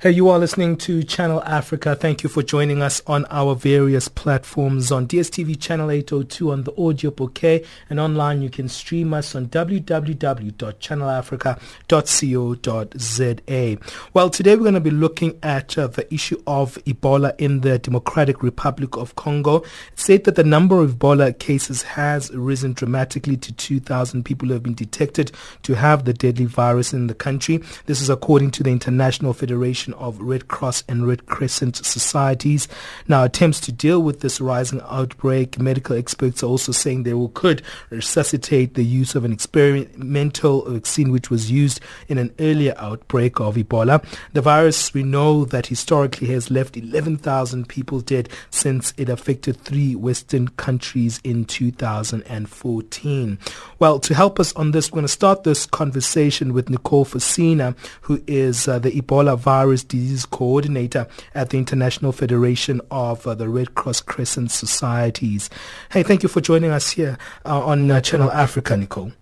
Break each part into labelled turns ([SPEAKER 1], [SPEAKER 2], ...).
[SPEAKER 1] Hey, you are listening to Channel Africa. Thank you for joining us on our various platforms on DSTV channel 802 on the audio bouquet and online you can stream us on www.channelafrica.co.za. Well, today we're going to be looking at uh, the issue of Ebola in the Democratic Republic of Congo. It's said that the number of Ebola cases has risen dramatically to 2,000 people who have been detected to have the deadly virus in the country. This is according to the International Federation of Red Cross and Red Crescent societies. Now, attempts to deal with this rising outbreak, medical experts are also saying they will, could resuscitate the use of an experimental vaccine which was used in an earlier outbreak of Ebola. The virus, we know that historically has left 11,000 people dead since it affected three Western countries in 2014. Well, to help us on this, we're going to start this conversation with Nicole Fassina, who is uh, the Ebola virus Disease Coordinator at the International Federation of uh, the Red Cross Crescent Societies. Hey, thank you for joining us here uh, on uh, Channel Africa, Nicole.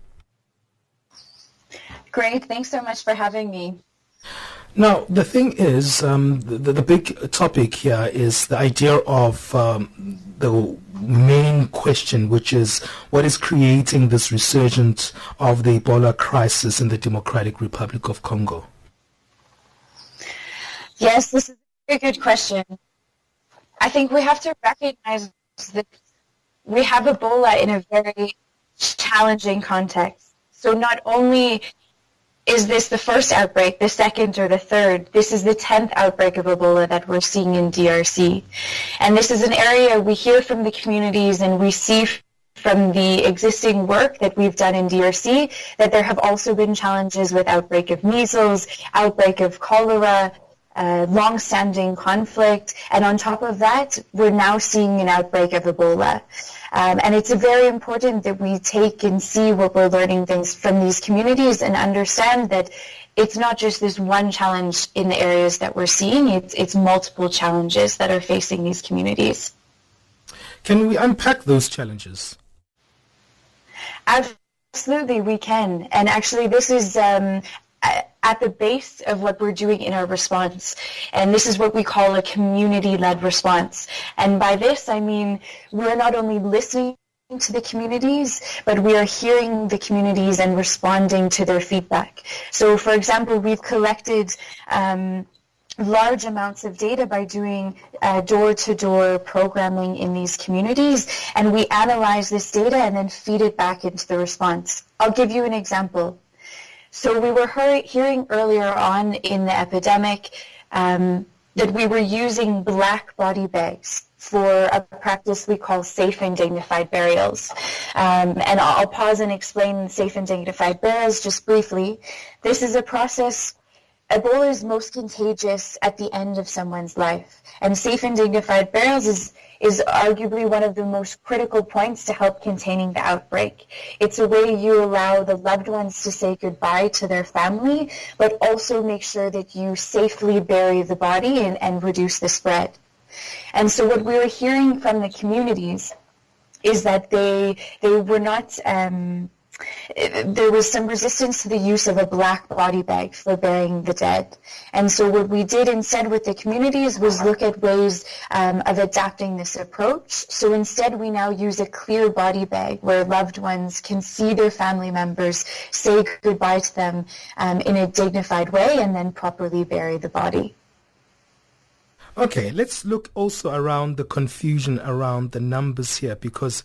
[SPEAKER 2] Great. Thanks so much for having me.
[SPEAKER 1] Now, the thing is, um, the, the, big topic here is the idea of um, the main question, which is what is creating this resurgence of the Ebola crisis in the Democratic Republic of Congo?
[SPEAKER 2] Yes, this is a good question. I think we have to recognize that we have Ebola in a very challenging context. So not only is this the first outbreak, the second or the third, this is the 10th outbreak of Ebola that we're seeing in DRC. And this is an area we hear from the communities and we see from the existing work that we've done in DRC that there have also been challenges with outbreak of measles, outbreak of cholera, uh, long-standing conflict, and on top of that, we're now seeing an outbreak of Ebola. Um, and it's very important that we take and see what we're learning things from these communities and understand that it's not just this one challenge in the areas that we're seeing, it's, it's multiple challenges that are facing these communities.
[SPEAKER 1] Can we unpack those challenges?
[SPEAKER 2] Absolutely, we can. And actually, this is um, at the base of what we're doing in our response. And this is what we call a community-led response. And by this, I mean we're not only listening to the communities, but we are hearing the communities and responding to their feedback. So, for example, we've collected um, large amounts of data by doing uh, door-to-door programming in these communities, and we analyze this data and then feed it back into the response. I'll give you an example. So we were hearing earlier on in the epidemic um, that we were using black body bags for a practice we call safe and dignified burials. Um, and I'll pause and explain safe and dignified burials just briefly. This is a process Ebola is most contagious at the end of someone's life. And safe and dignified burials is is arguably one of the most critical points to help containing the outbreak. It's a way you allow the loved ones to say goodbye to their family, but also make sure that you safely bury the body and, and reduce the spread. And so what we were hearing from the communities is that they they were not um, there was some resistance to the use of a black body bag for burying the dead. And so what we did instead with the communities was look at ways um, of adapting this approach. So instead we now use a clear body bag where loved ones can see their family members, say goodbye to them um, in a dignified way, and then properly bury the body.
[SPEAKER 1] Okay, let's look also around the confusion around the numbers here because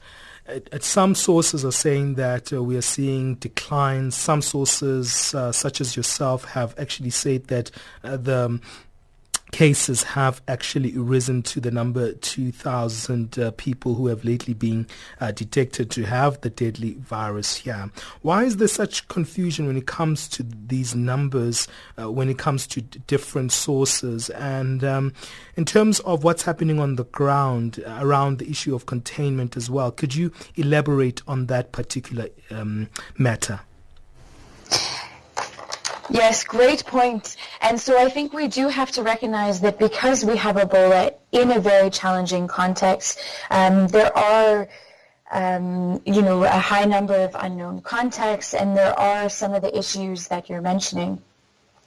[SPEAKER 1] some sources are saying that uh, we are seeing declines. Some sources, uh, such as yourself, have actually said that uh, the cases have actually risen to the number 2,000 uh, people who have lately been uh, detected to have the deadly virus here. Why is there such confusion when it comes to these numbers, uh, when it comes to d- different sources? And um, in terms of what's happening on the ground uh, around the issue of containment as well, could you elaborate on that particular um, matter?
[SPEAKER 2] Yes, great point. And so I think we do have to recognize that because we have Ebola in a very challenging context, um, there are um, you know, a high number of unknown contacts, and there are some of the issues that you're mentioning.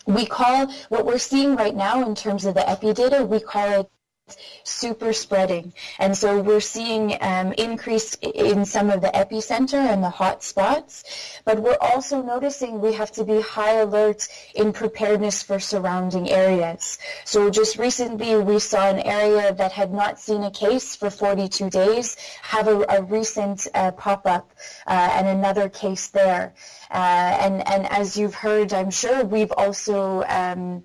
[SPEAKER 2] We call what we're seeing right now in terms of the epi data, we call it super spreading. And so we're seeing um, increase in some of the epicenter and the hot spots, but we're also noticing we have to be high alert in preparedness for surrounding areas. So just recently we saw an area that had not seen a case for 42 days have a, a recent uh, pop-up uh, and another case there. Uh, and, and as you've heard, I'm sure we've also um,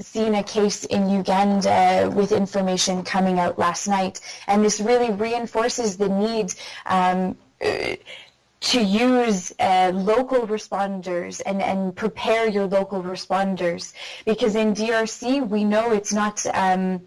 [SPEAKER 2] seen a case in Uganda with information coming out last night. And this really reinforces the need um, to use uh, local responders and, and prepare your local responders. Because in DRC, we know it's not... Um,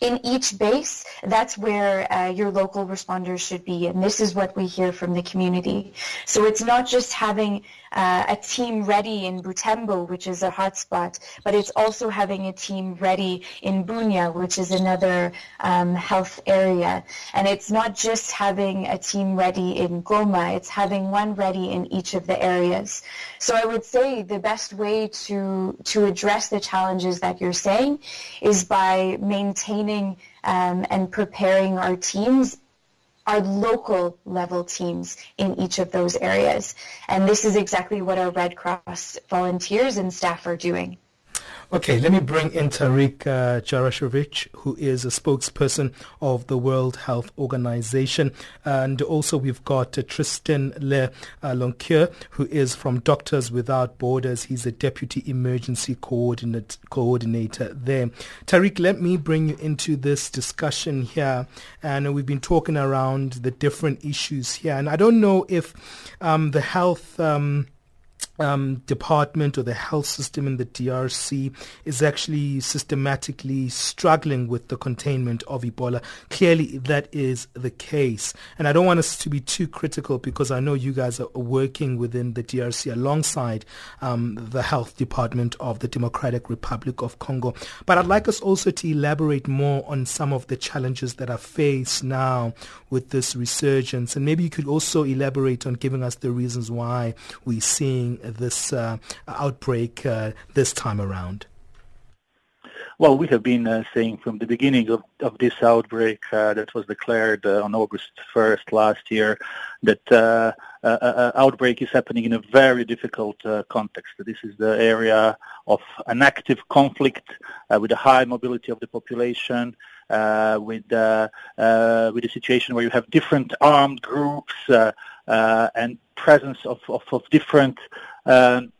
[SPEAKER 2] in each base, that's where uh, your local responders should be. And this is what we hear from the community. So it's not just having uh, a team ready in Butembo, which is a hotspot, but it's also having a team ready in Bunia, which is another um, health area. And it's not just having a team ready in Goma, it's having one ready in each of the areas. So I would say the best way to, to address the challenges that you're saying is by maintaining um, and preparing our teams our local level teams in each of those areas. And this is exactly what our Red Cross volunteers and staff are doing.
[SPEAKER 1] Okay, let me bring in Tarik uh, who is a spokesperson of the World Health Organization. And also we've got uh, Tristan Le uh, who is from Doctors Without Borders. He's a Deputy Emergency Coordinate, Coordinator there. Tarik, let me bring you into this discussion here. And we've been talking around the different issues here. And I don't know if um, the health... Um, um, department or the health system in the DRC is actually systematically struggling with the containment of Ebola. Clearly, that is the case. And I don't want us to be too critical because I know you guys are working within the DRC alongside um, the health department of the Democratic Republic of Congo. But I'd like us also to elaborate more on some of the challenges that are faced now with this resurgence. And maybe you could also elaborate on giving us the reasons why we're seeing this uh, outbreak uh, this time around?
[SPEAKER 3] Well, we have been uh, saying from the beginning of, of this outbreak uh, that was declared uh, on August 1st last year that uh, outbreak is happening in a very difficult context. This is the area of an active conflict with a high mobility of the population, with with a situation where you have different armed groups and presence of, of, of different um,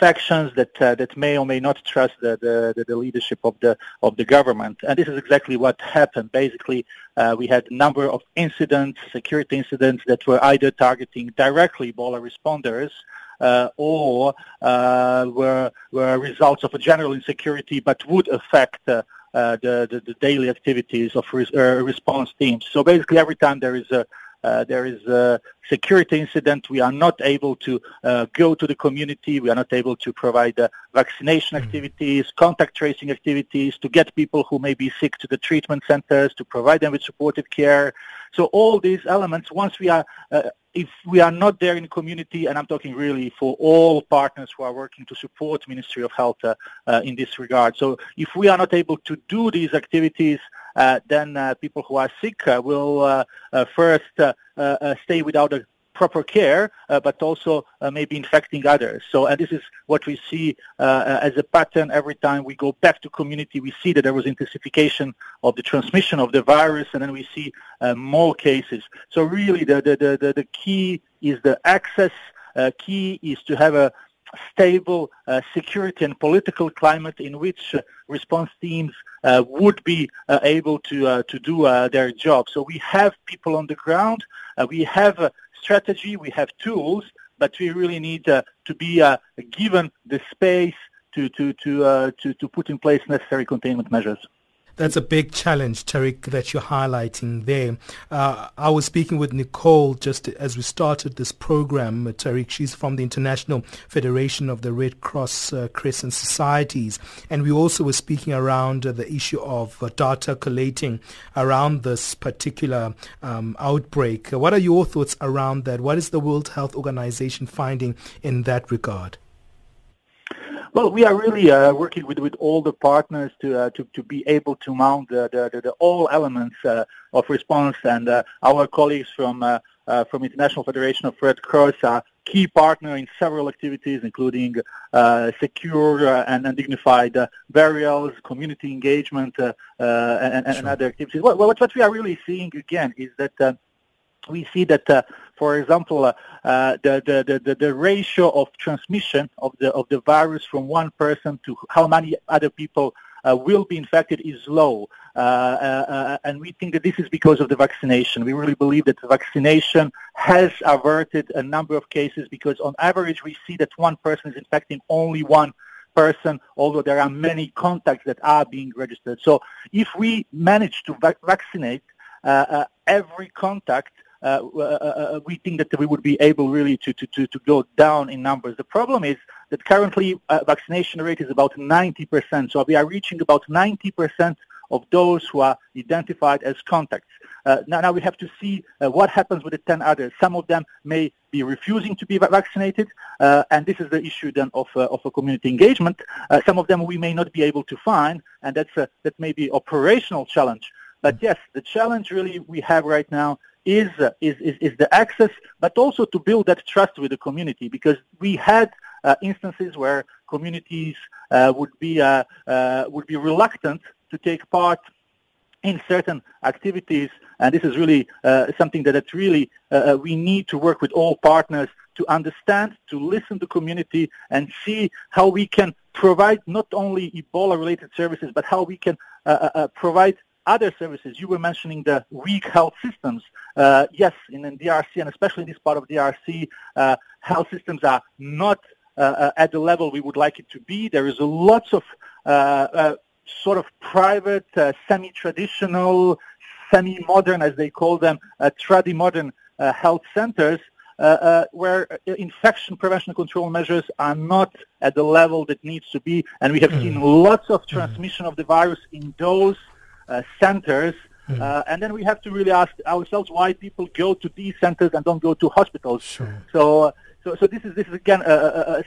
[SPEAKER 3] factions that uh, that may or may not trust the, the, the, leadership of the of the government, and this is exactly what happened. Basically, uh, we had a number of incidents, security incidents that were either targeting directly Ebola responders. Uh, or uh, were were results of a general insecurity, but would affect uh, uh, the, the, the daily activities of res- response teams. So basically, every time there is a uh, there is a security incident. We are not able to uh, go to the community. We are not able to provide uh, vaccination mm-hmm. activities, contact tracing activities, to get people who may be sick to the treatment centers, to provide them with supportive care. So all these elements, once we are uh, if we are not there in the community, and I'm talking really for all partners who are working to support Ministry of Health uh, uh, in this regard. So if we are not able to do these activities, then uh, people who are sick uh, will uh, first stay without a proper care, uh, but also uh, maybe infecting others. So and this is what we see uh, as a pattern every time we go back to community. We see that there was intensification of the transmission of the virus, and then we see more cases. So really, the the the, the key is the access. key is to have a stable uh, security and political climate in which uh, response teams uh, would be uh, able to uh, to do uh, their job. So we have people on the ground, we have a strategy, we have tools, but we really need to be given the space to to to to to put in place necessary containment measures.
[SPEAKER 1] That's a big challenge, Tarik, that you're highlighting there. Uh, I was speaking with Nicole just as we started this program, Tarik. She's from the International Federation of the Red Cross uh, Crescent Societies. And we also were speaking around uh, the issue of uh, data collating around this particular um, outbreak. What are your thoughts around that? What is the World Health Organization finding in that regard?
[SPEAKER 3] Well, we are really uh, working with, with all the partners to, uh, to, to be able to mount the, the, the all elements uh, of response, and uh, our colleagues from uh, uh, from International Federation of Red Cross are key partner in several activities, including secure and, and dignified burials, community engagement, and, and sure. other activities. What, what, what we are really seeing again is that we see that, uh, for example, uh, uh, the, the, the, the ratio of transmission of the, of the virus from one person to how many other people uh, will be infected is low. Uh, uh, and we think that this is because of the vaccination. We really believe that the vaccination has averted a number of cases because on average we see that one person is infecting only one person, although there are many contacts that are being registered. So if we manage to vac- vaccinate every contact, Uh, uh, uh, we think that we would be able really to, to, to, to go down in numbers. The problem is that currently vaccination rate is about 90%. So we are reaching about 90% of those who are identified as contacts. Uh, now, now we have to see uh, what happens with the 10 others. Some of them may be refusing to be vaccinated, uh, and this is the issue then of, of a community engagement. some of them we may not be able to find, and that's a, that may be operational challenge. But yes, the challenge really we have right now is, is, is, is the access, but also to build that trust with the community because we had uh, instances where communities uh, would be uh, uh would be reluctant to take part in certain activities, and this is really uh, something that it really uh, we need to work with all partners to understand, to listen to community, and see how we can provide not only Ebola-related services, but how we can provide other services. You were mentioning the weak health systems. Uh, yes, in, in, DRC and especially in this part of DRC, uh, health systems are not uh, uh, at the level we would like it to be. There is a lots of uh, uh, sort of private, semi-traditional, semi-modern, as they call them, uh, tradi-modern health centers where infection prevention control measures are not at the level that needs to be. And we have mm. seen lots of hmm. transmission mm. of the virus in those uh, centers. Mm. Uh, and then we have to really ask ourselves why people go to these centers and don't go to hospitals. Sure. So, uh, so, so this is this is again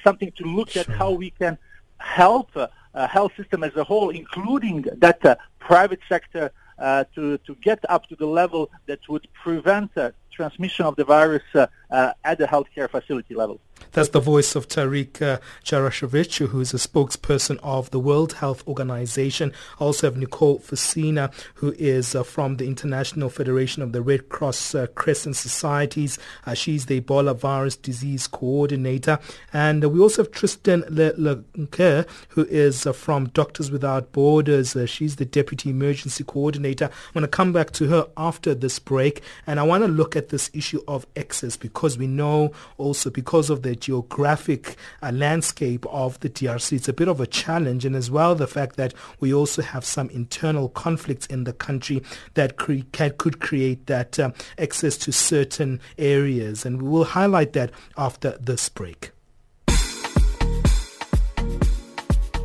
[SPEAKER 3] something to look sure. at how we can help uh, health system as a whole, including that uh, private sector, uh, to to get up to the level that would prevent transmission of the virus at the healthcare facility level.
[SPEAKER 1] That's the voice of Tarik uh, Jasarevic, who is a spokesperson of the World Health Organization. I also have Nicole Fassina, who is uh, from the International Federation of the Red Cross uh, Crescent Societies. Uh, she's the Ebola virus disease coordinator. And uh, we also have Tristan Leclerc, who is uh, from Doctors Without Borders. she's the Deputy Emergency Coordinator. I'm going to come back to her after this break. And I want to look at this issue of access because we know also because of the geographic uh, landscape of the DRC. It's a bit of a challenge, and as well the fact that we also have some internal conflicts in the country that cre- could create that um, access to certain areas, and we will highlight that after this break.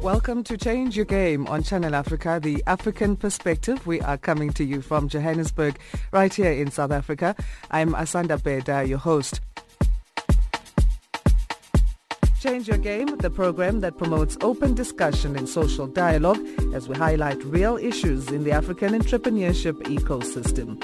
[SPEAKER 4] Welcome to Change Your Game on Channel Africa, the African perspective. We are coming to you from Johannesburg, right here in South Africa. I'm Asanda Beda, your host. Change Your Game, the program that promotes open discussion and social dialogue as we highlight real issues in the African entrepreneurship ecosystem.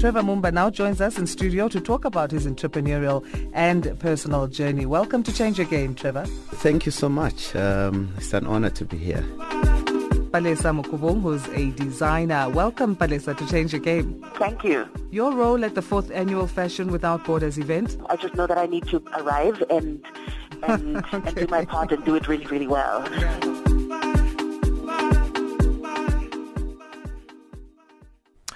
[SPEAKER 4] Trevor Mumba now joins us in studio to talk about his entrepreneurial and personal journey. Welcome to Change Your Game, Trevor.
[SPEAKER 5] Thank you so much. Um, it's an honor to be here.
[SPEAKER 4] Palesa Mokubung, who's a designer. Welcome, Palesa, to Change Your Game.
[SPEAKER 5] Thank you.
[SPEAKER 4] Your role at the fourth annual Fashion Without Borders event?
[SPEAKER 5] I just know that I need to arrive and and, okay. and do my part and do it really, really well.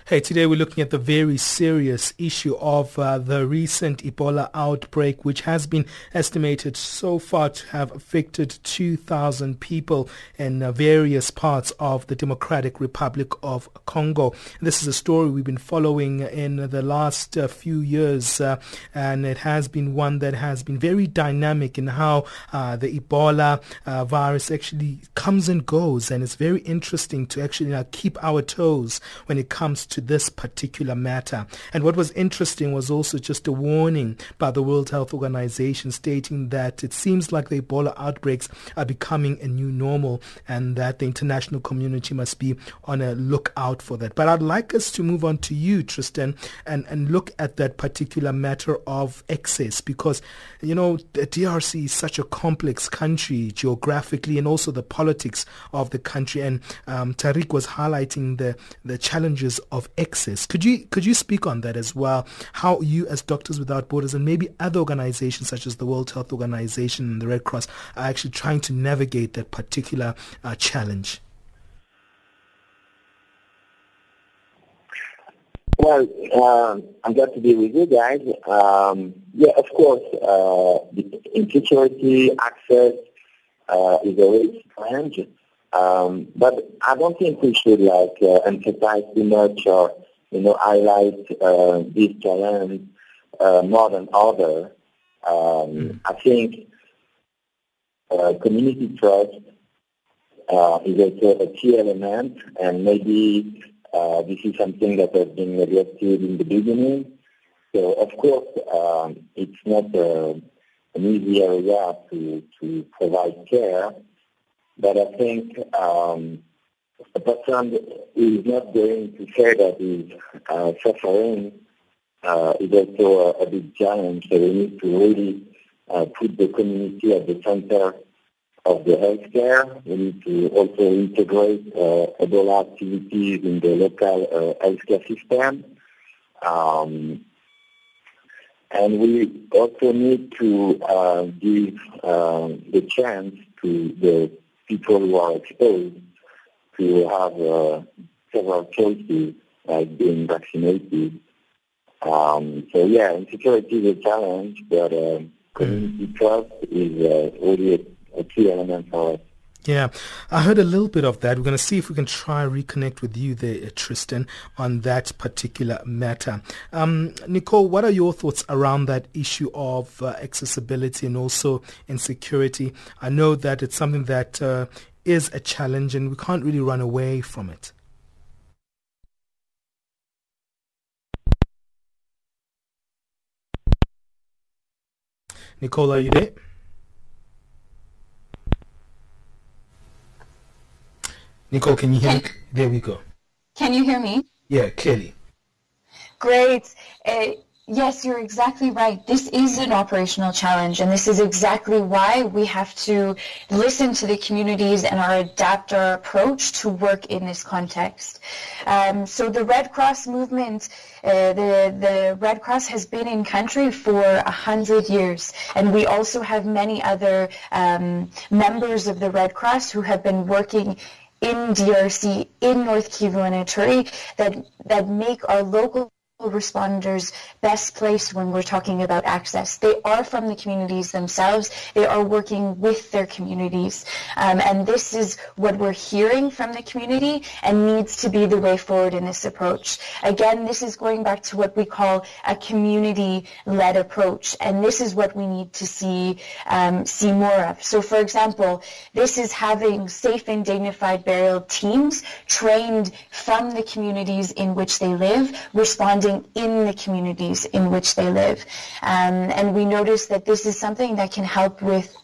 [SPEAKER 1] Hey, today we're looking at the very serious issue of uh, the recent Ebola outbreak, which has been estimated so far to have affected 2,000 people in uh, various parts of the Democratic Republic of Congo. This is a story we've been following in the last uh, few years, uh, and it has been one that has been very dynamic in how uh, the Ebola uh, virus actually comes and goes, and it's very interesting to actually keep our toes when it comes to to this particular matter. And what was interesting was also just a warning by the World Health Organization stating that it seems like the Ebola outbreaks are becoming a new normal and that the international community must be on a lookout for that. But I'd like us to move on to you, Tristan, and, and look at that particular matter of excess because, you know, the DRC is such a complex country geographically and also the politics of the country. And um, Tarik was highlighting the, the challenges of of excess. Could you could you speak on that as well? How you, as Doctors Without Borders, and maybe other organizations such as the World Health Organization and the Red Cross, are actually trying to navigate that particular uh, challenge?
[SPEAKER 6] Well, uh, I'm glad to be with you guys. Um, yeah, of course, uh, insecurity, access uh, is a real challenge. Um, but I don't think we should like uh, emphasize too much or you know highlight uh, this challenge uh, more than other. Um, mm. I think uh, community trust uh, is also a key element, and maybe uh, this is something that has been neglected in the beginning. So of course, um, it's not an easy area to to provide care. But I think um, a person is not going to say that he's uh, suffering uh, is also a, a, big challenge. So we need to really uh, put the community at the center of the healthcare. We need to also integrate uh, Ebola activities in the local uh, healthcare system. Um, and we also need to uh, give uh, the chance to the people who are exposed to have uh, several choices like being vaccinated. Um, so yeah, insecurity is a challenge, but uh, community mm. trust is uh, really a, a key element for us.
[SPEAKER 1] Yeah, I heard a little bit of that. We're going to see if we can try reconnect with you there, Tristan, on that particular matter. Um, Nicole, what are your thoughts around that issue of uh, accessibility and also insecurity? I know that it's something that uh, is a challenge and we can't really run away from it. Nicole, are you there? Nicole, can you hear me? There we go.
[SPEAKER 2] Can you hear me?
[SPEAKER 1] Yeah, clearly.
[SPEAKER 2] Great. Uh, yes, you're exactly right. This is an operational challenge, and this is exactly why we have to listen to the communities and our adapt our approach to work in this context. Um, so the Red Cross movement, uh, the, the Red Cross has been in country for a hundred years, and we also have many other um, members of the Red Cross who have been working in DRC, in North Kivu and Ituri that, that make our local responders best placed when we're talking about access. They are from the communities themselves. They are working with their communities. Um, and this is what we're hearing from the community and needs to be the way forward in this approach. Again, this is going back to what we call a community-led approach. And this is what we need to see, um, see more of. So for example, this is having safe and dignified burial teams trained from the communities in which they live, responding in the communities in which they live. Um, and we notice that this is something that can help with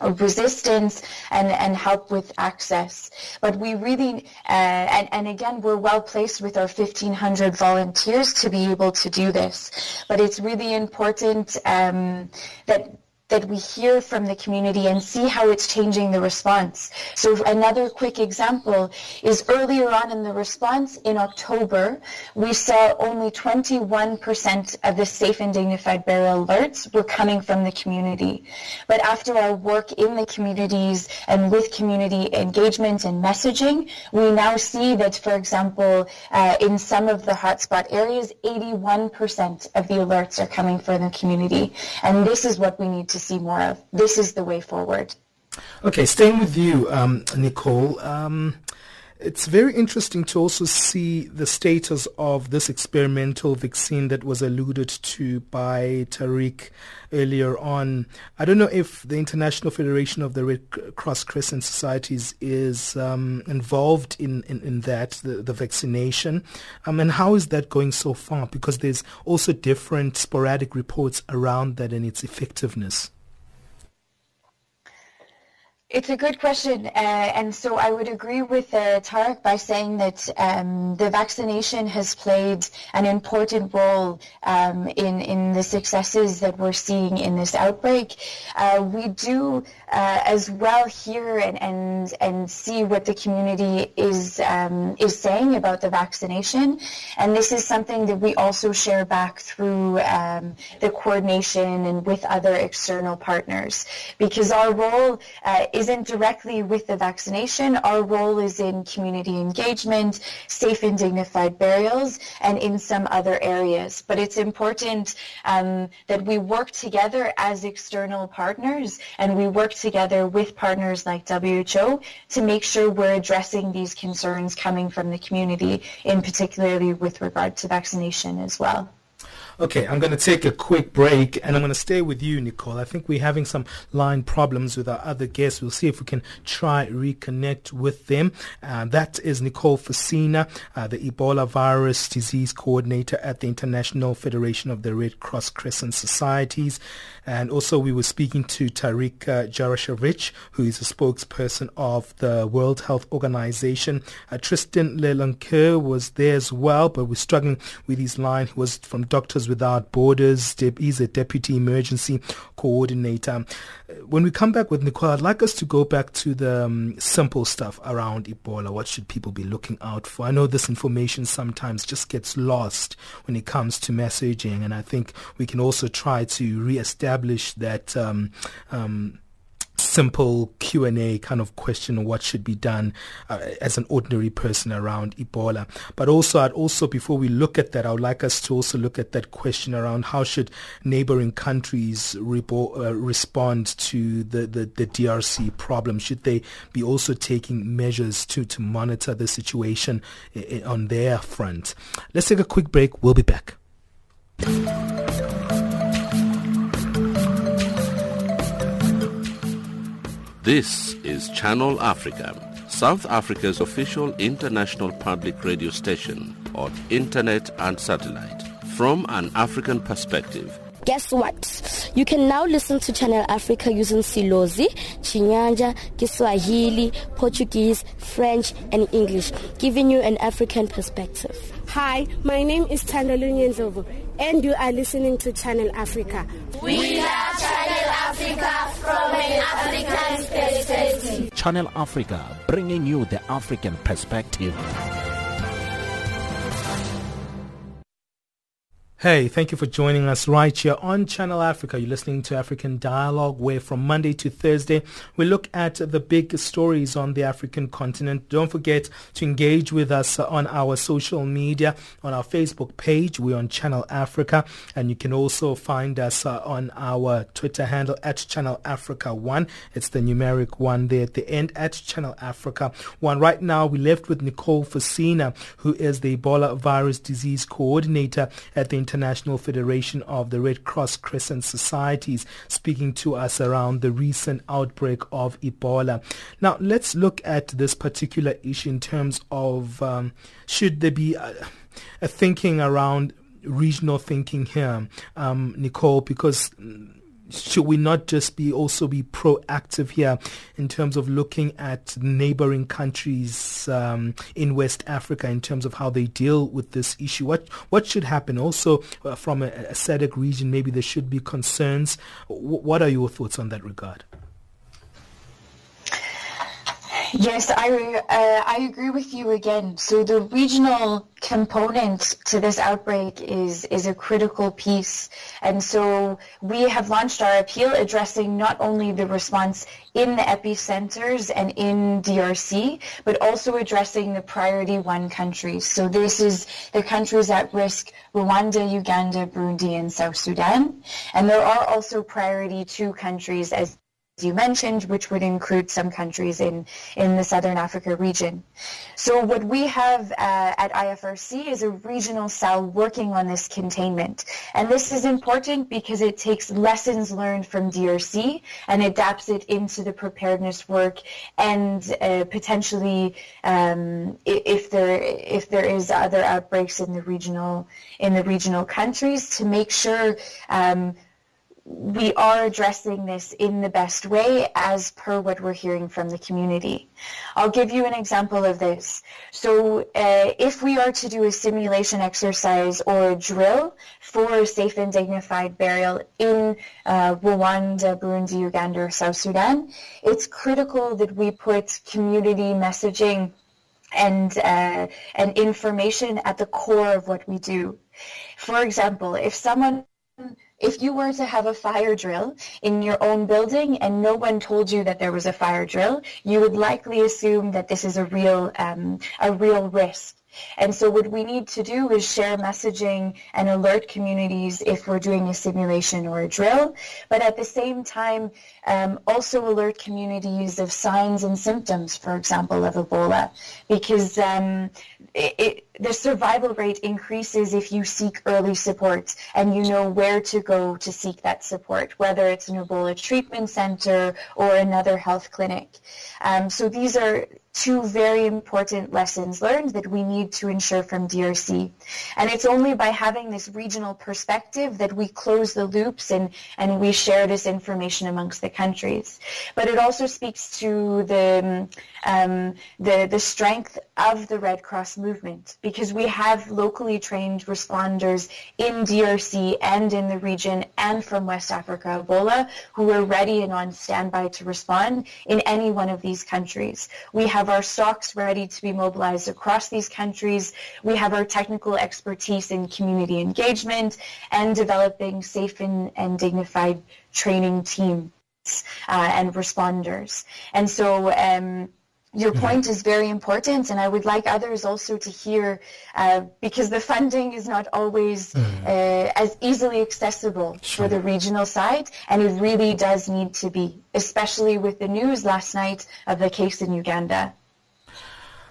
[SPEAKER 2] resistance and, and help with access. But we really, uh, and, and again, we're well placed with our 1,500 volunteers to be able to do this. But it's really important um, that that we hear from the community and see how it's changing the response. So another quick example is earlier on in the response in October, we saw only 21% of the safe and dignified burial alerts were coming from the community. But after our work in the communities and with community engagement and messaging, we now see that, for example, uh, in some of the hotspot areas, 81% of the alerts are coming from the community. And this is what we need to see more of. This is the way forward.
[SPEAKER 1] Okay, staying with you, um, Nicole. Um, it's very interesting to also see the status of this experimental vaccine that was alluded to by Tarik earlier on. I don't know if the International Federation of the Red Cross Crescent Societies is um, involved in, in, in, that, the, the vaccination. Um, and how is that going so far? Because there's also different sporadic reports around that and its effectiveness.
[SPEAKER 2] It's a good question, uh, and so I would agree with uh, Tarik by saying that um, the vaccination has played an important role um, in in the successes that we're seeing in this outbreak. Uh, we do uh, as well hear and, and and see what the community is um, is saying about the vaccination, and this is something that we also share back through um, the coordination and with other external partners, because our role uh, is isn't directly with the vaccination. Our role is in community engagement, safe and dignified burials, and in some other areas. But it's important um, that we work together as external partners and we work together with partners like WHO to make sure we're addressing these concerns coming from the community, in particularly with regard to vaccination as well.
[SPEAKER 1] Okay, I'm going to take a quick break and I'm going to stay with you, Nicole. I think we're having some line problems with our other guests. We'll see if we can try reconnect with them. Uh, that is Nicole Fassina, uh, the Ebola virus disease coordinator at the International Federation of the Red Cross Crescent Societies. And also we were speaking to Tarik uh, Jasarevic, who is a spokesperson of the World Health Organization. Uh, Tristan Lelancoeur was there as well, but we're struggling with his line. He was from Doctors Without Borders. He's a deputy emergency coordinator. When we come back with Nicole, I'd like us to go back to the um, simple stuff around Ebola. What should people be looking out for? I know this information sometimes just gets lost when it comes to messaging, and I think we can also try to reestablish that um, um, simple Q&A kind of question what should be done uh, as an ordinary person around Ebola. But also, I'd also, before we look at that, I would like us to also look at that question around how should neighboring countries rebo- uh, respond to the, the, the, DRC problem? Should they be also taking measures to, to monitor the situation I- on their front? Let's take a quick break. We'll be back.
[SPEAKER 7] This is Channel Africa, South Africa's official international public radio station on internet and satellite. From an African perspective,
[SPEAKER 8] Guess what? You can now listen to Channel Africa using Silozi, Chinyanja, Kiswahili, Portuguese, French, and English, giving you an African perspective.
[SPEAKER 9] Hi, my name is Tandolu Nyenzovo, and you are listening to Channel Africa.
[SPEAKER 10] We are Channel Africa from an African perspective.
[SPEAKER 11] Channel Africa, bringing you the African perspective.
[SPEAKER 1] Hey, thank you for joining us right here on Channel Africa. You're listening to African Dialogue, where from Monday to Thursday, we look at the big stories on the African continent. Don't forget to engage with us on our social media, on our Facebook page. We're on Channel Africa, and you can also find us uh, on our Twitter handle at Channel Africa 1. It's the numeric one there at the end at Channel Africa 1. Right now, we left with Nicole Fassina, who is the Ebola virus disease coordinator at the International Federation of the Red Cross Crescent Societies, speaking to us around the recent outbreak of Ebola. Now, let's look at this particular issue in terms of um, should there be a, a, thinking around regional thinking here, um, Nicole, because should we not just be also be proactive here in terms of looking at neighboring countries um, in West Africa in terms of how they deal with this issue? What what should happen? Also, uh, from a, a SADC region, maybe there should be concerns. W- what are your thoughts on that regard?
[SPEAKER 2] Yes, I uh, I agree with you again. So the regional component to this outbreak is is a critical piece, and so we have launched our appeal addressing not only the response in the epicenters and in DRC, but also addressing the priority one countries. So this is the countries at risk: Rwanda, Uganda, Burundi, and South Sudan, and there are also priority two countries as you mentioned, which would include some countries in, in the Southern Africa region. So what we have uh, at IFRC is a regional cell working on this containment. And this is important because it takes lessons learned from DRC and adapts it into the preparedness work and uh, potentially um, if there if there is other outbreaks in the regional in the regional countries to make sure um, we are addressing this in the best way as per what we're hearing from the community. I'll give you an example of this. So uh, if we are to do a simulation exercise or a drill for safe and dignified burial in uh, Rwanda, Burundi, Uganda, or South Sudan, it's critical that we put community messaging and uh, and information at the core of what we do. For example, if someone if you were to have a fire drill in your own building and no one told you that there was a fire drill, you would likely assume that this is a real um, a real risk. And so what we need to do is share messaging and alert communities if we're doing a simulation or a drill, but at the same time um, also alert communities of signs and symptoms, for example, of Ebola, because um, it, it, the survival rate increases if you seek early support and you know where to go to seek that support, whether it's an Ebola treatment center or another health clinic. Um, so these are two very important lessons learned that we need to ensure from DRC. And it's only by having this regional perspective that we close the loops and, and we share this information amongst the countries. But it also speaks to the, um, the, the strength of the Red Cross movement because we have locally trained responders in DRC and in the region and from West Africa, Ebola, who are ready and on standby to respond in any one of these countries. We have our stocks ready to be mobilized across these countries. We have our technical expertise in community engagement and developing safe and, and dignified training teams uh, and responders. And so um, your mm-hmm. point is very important, and I would like others also to hear, uh, because the funding is not always mm. uh, as easily accessible sure. for the regional side, and it really does need to be, especially with the news last night of the case in Uganda.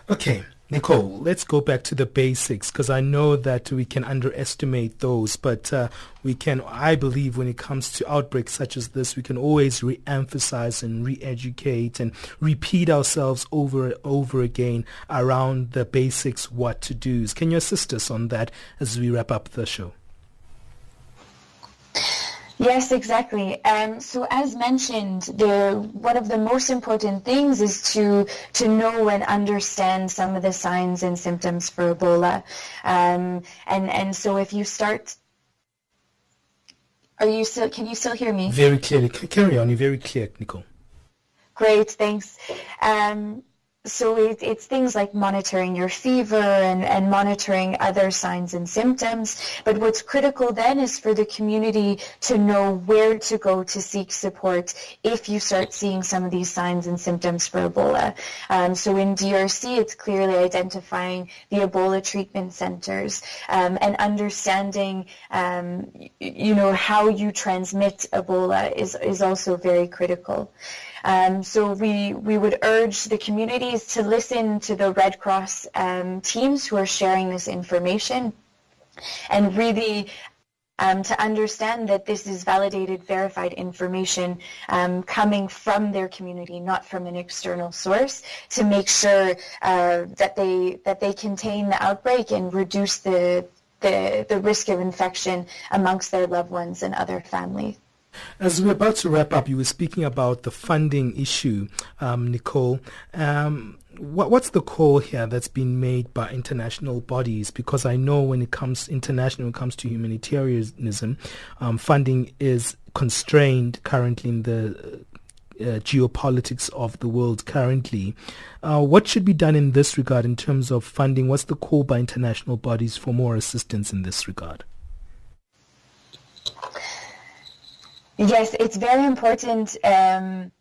[SPEAKER 1] Okay, Nicole, let's go back to the basics because I know that we can underestimate those, but uh, we can, I believe, when it comes to outbreaks such as this, we can always re-emphasize and re-educate and repeat ourselves over and over again around the basics, what to do. Can you assist us on that as we wrap up the show?
[SPEAKER 2] Yes, exactly. Um, so as mentioned, the, one of the most important things is to to know and understand some of the signs and symptoms for Ebola. Um, and and so if you start, are you still? Can you still hear me?
[SPEAKER 1] Very clearly. Carry on. You're very clear, Nicole.
[SPEAKER 2] Great. Thanks. Um, so it, it's things like monitoring your fever and, and monitoring other signs and symptoms. But what's critical then is for the community to know where to go to seek support if you start seeing some of these signs and symptoms for Ebola. Um, so in DRC, it's clearly identifying the Ebola treatment centers um, and understanding, um, you know, how you transmit Ebola is, is also very critical. Um, so we, we would urge the communities to listen to the Red Cross um, teams who are sharing this information and really um, to understand that this is validated, verified information um, coming from their community, not from an external source, to make sure uh, that they that they contain the outbreak and reduce the, the the risk of infection amongst their loved ones and other family
[SPEAKER 1] As we're about to wrap up, you were speaking about the funding issue, um, Nicole. Um, what, what's the call here that's been made by international bodies? Because I know when it comes international, when it comes to humanitarianism, um, funding is constrained currently in the uh, geopolitics of the world currently. Uh, what should be done in this regard in terms of funding? What's the call by international bodies for more assistance in this regard?
[SPEAKER 2] Yes, it's very important. Um,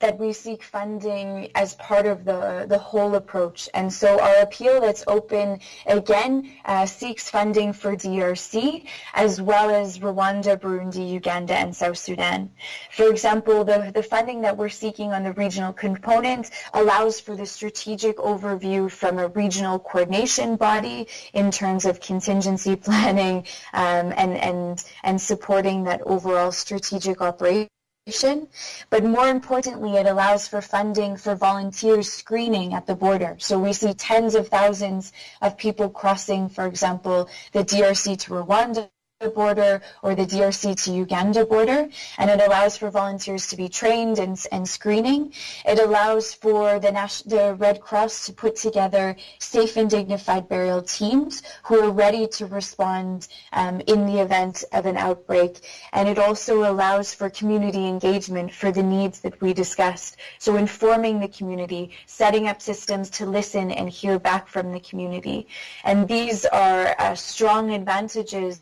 [SPEAKER 2] that we seek funding as part of the, the whole approach. And so our appeal that's open again uh, seeks funding for DRC as well as Rwanda, Burundi, Uganda, and South Sudan. For example, the, the funding that we're seeking on the regional component allows for the strategic overview from a regional coordination body in terms of contingency planning um, and, and, and supporting that overall strategic operation but more importantly, it allows for funding for volunteer screening at the border. So we see tens of thousands of people crossing, for example, the DRC to Rwanda border or the DRC to Uganda border, and it allows for volunteers to be trained and, and screening. It allows for the, the Red Cross to put together safe and dignified burial teams who are ready to respond um, in the event of an outbreak. And it also allows for community engagement for the needs that we discussed. So informing the community, setting up systems to listen and hear back from the community. And these are uh, strong advantages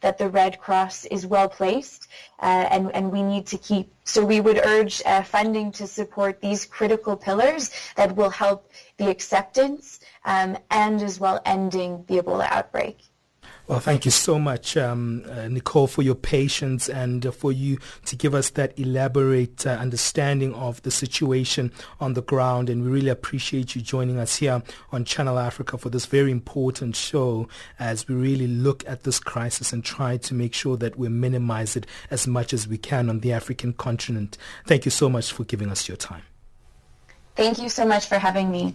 [SPEAKER 2] that the Red Cross is well placed uh, and, and we need to keep. So we would urge uh, funding to support these critical pillars that will help the acceptance um, and as well ending the Ebola outbreak.
[SPEAKER 1] Well, thank you so much, um, uh, Nicole, for your patience and uh, for you to give us that elaborate uh, understanding of the situation on the ground. And we really appreciate you joining us here on Channel Africa for this very important show as we really look at this crisis and try to make sure that we minimize it as much as we can on the African continent. Thank you so much for giving us your time.
[SPEAKER 2] Thank you so much for having me.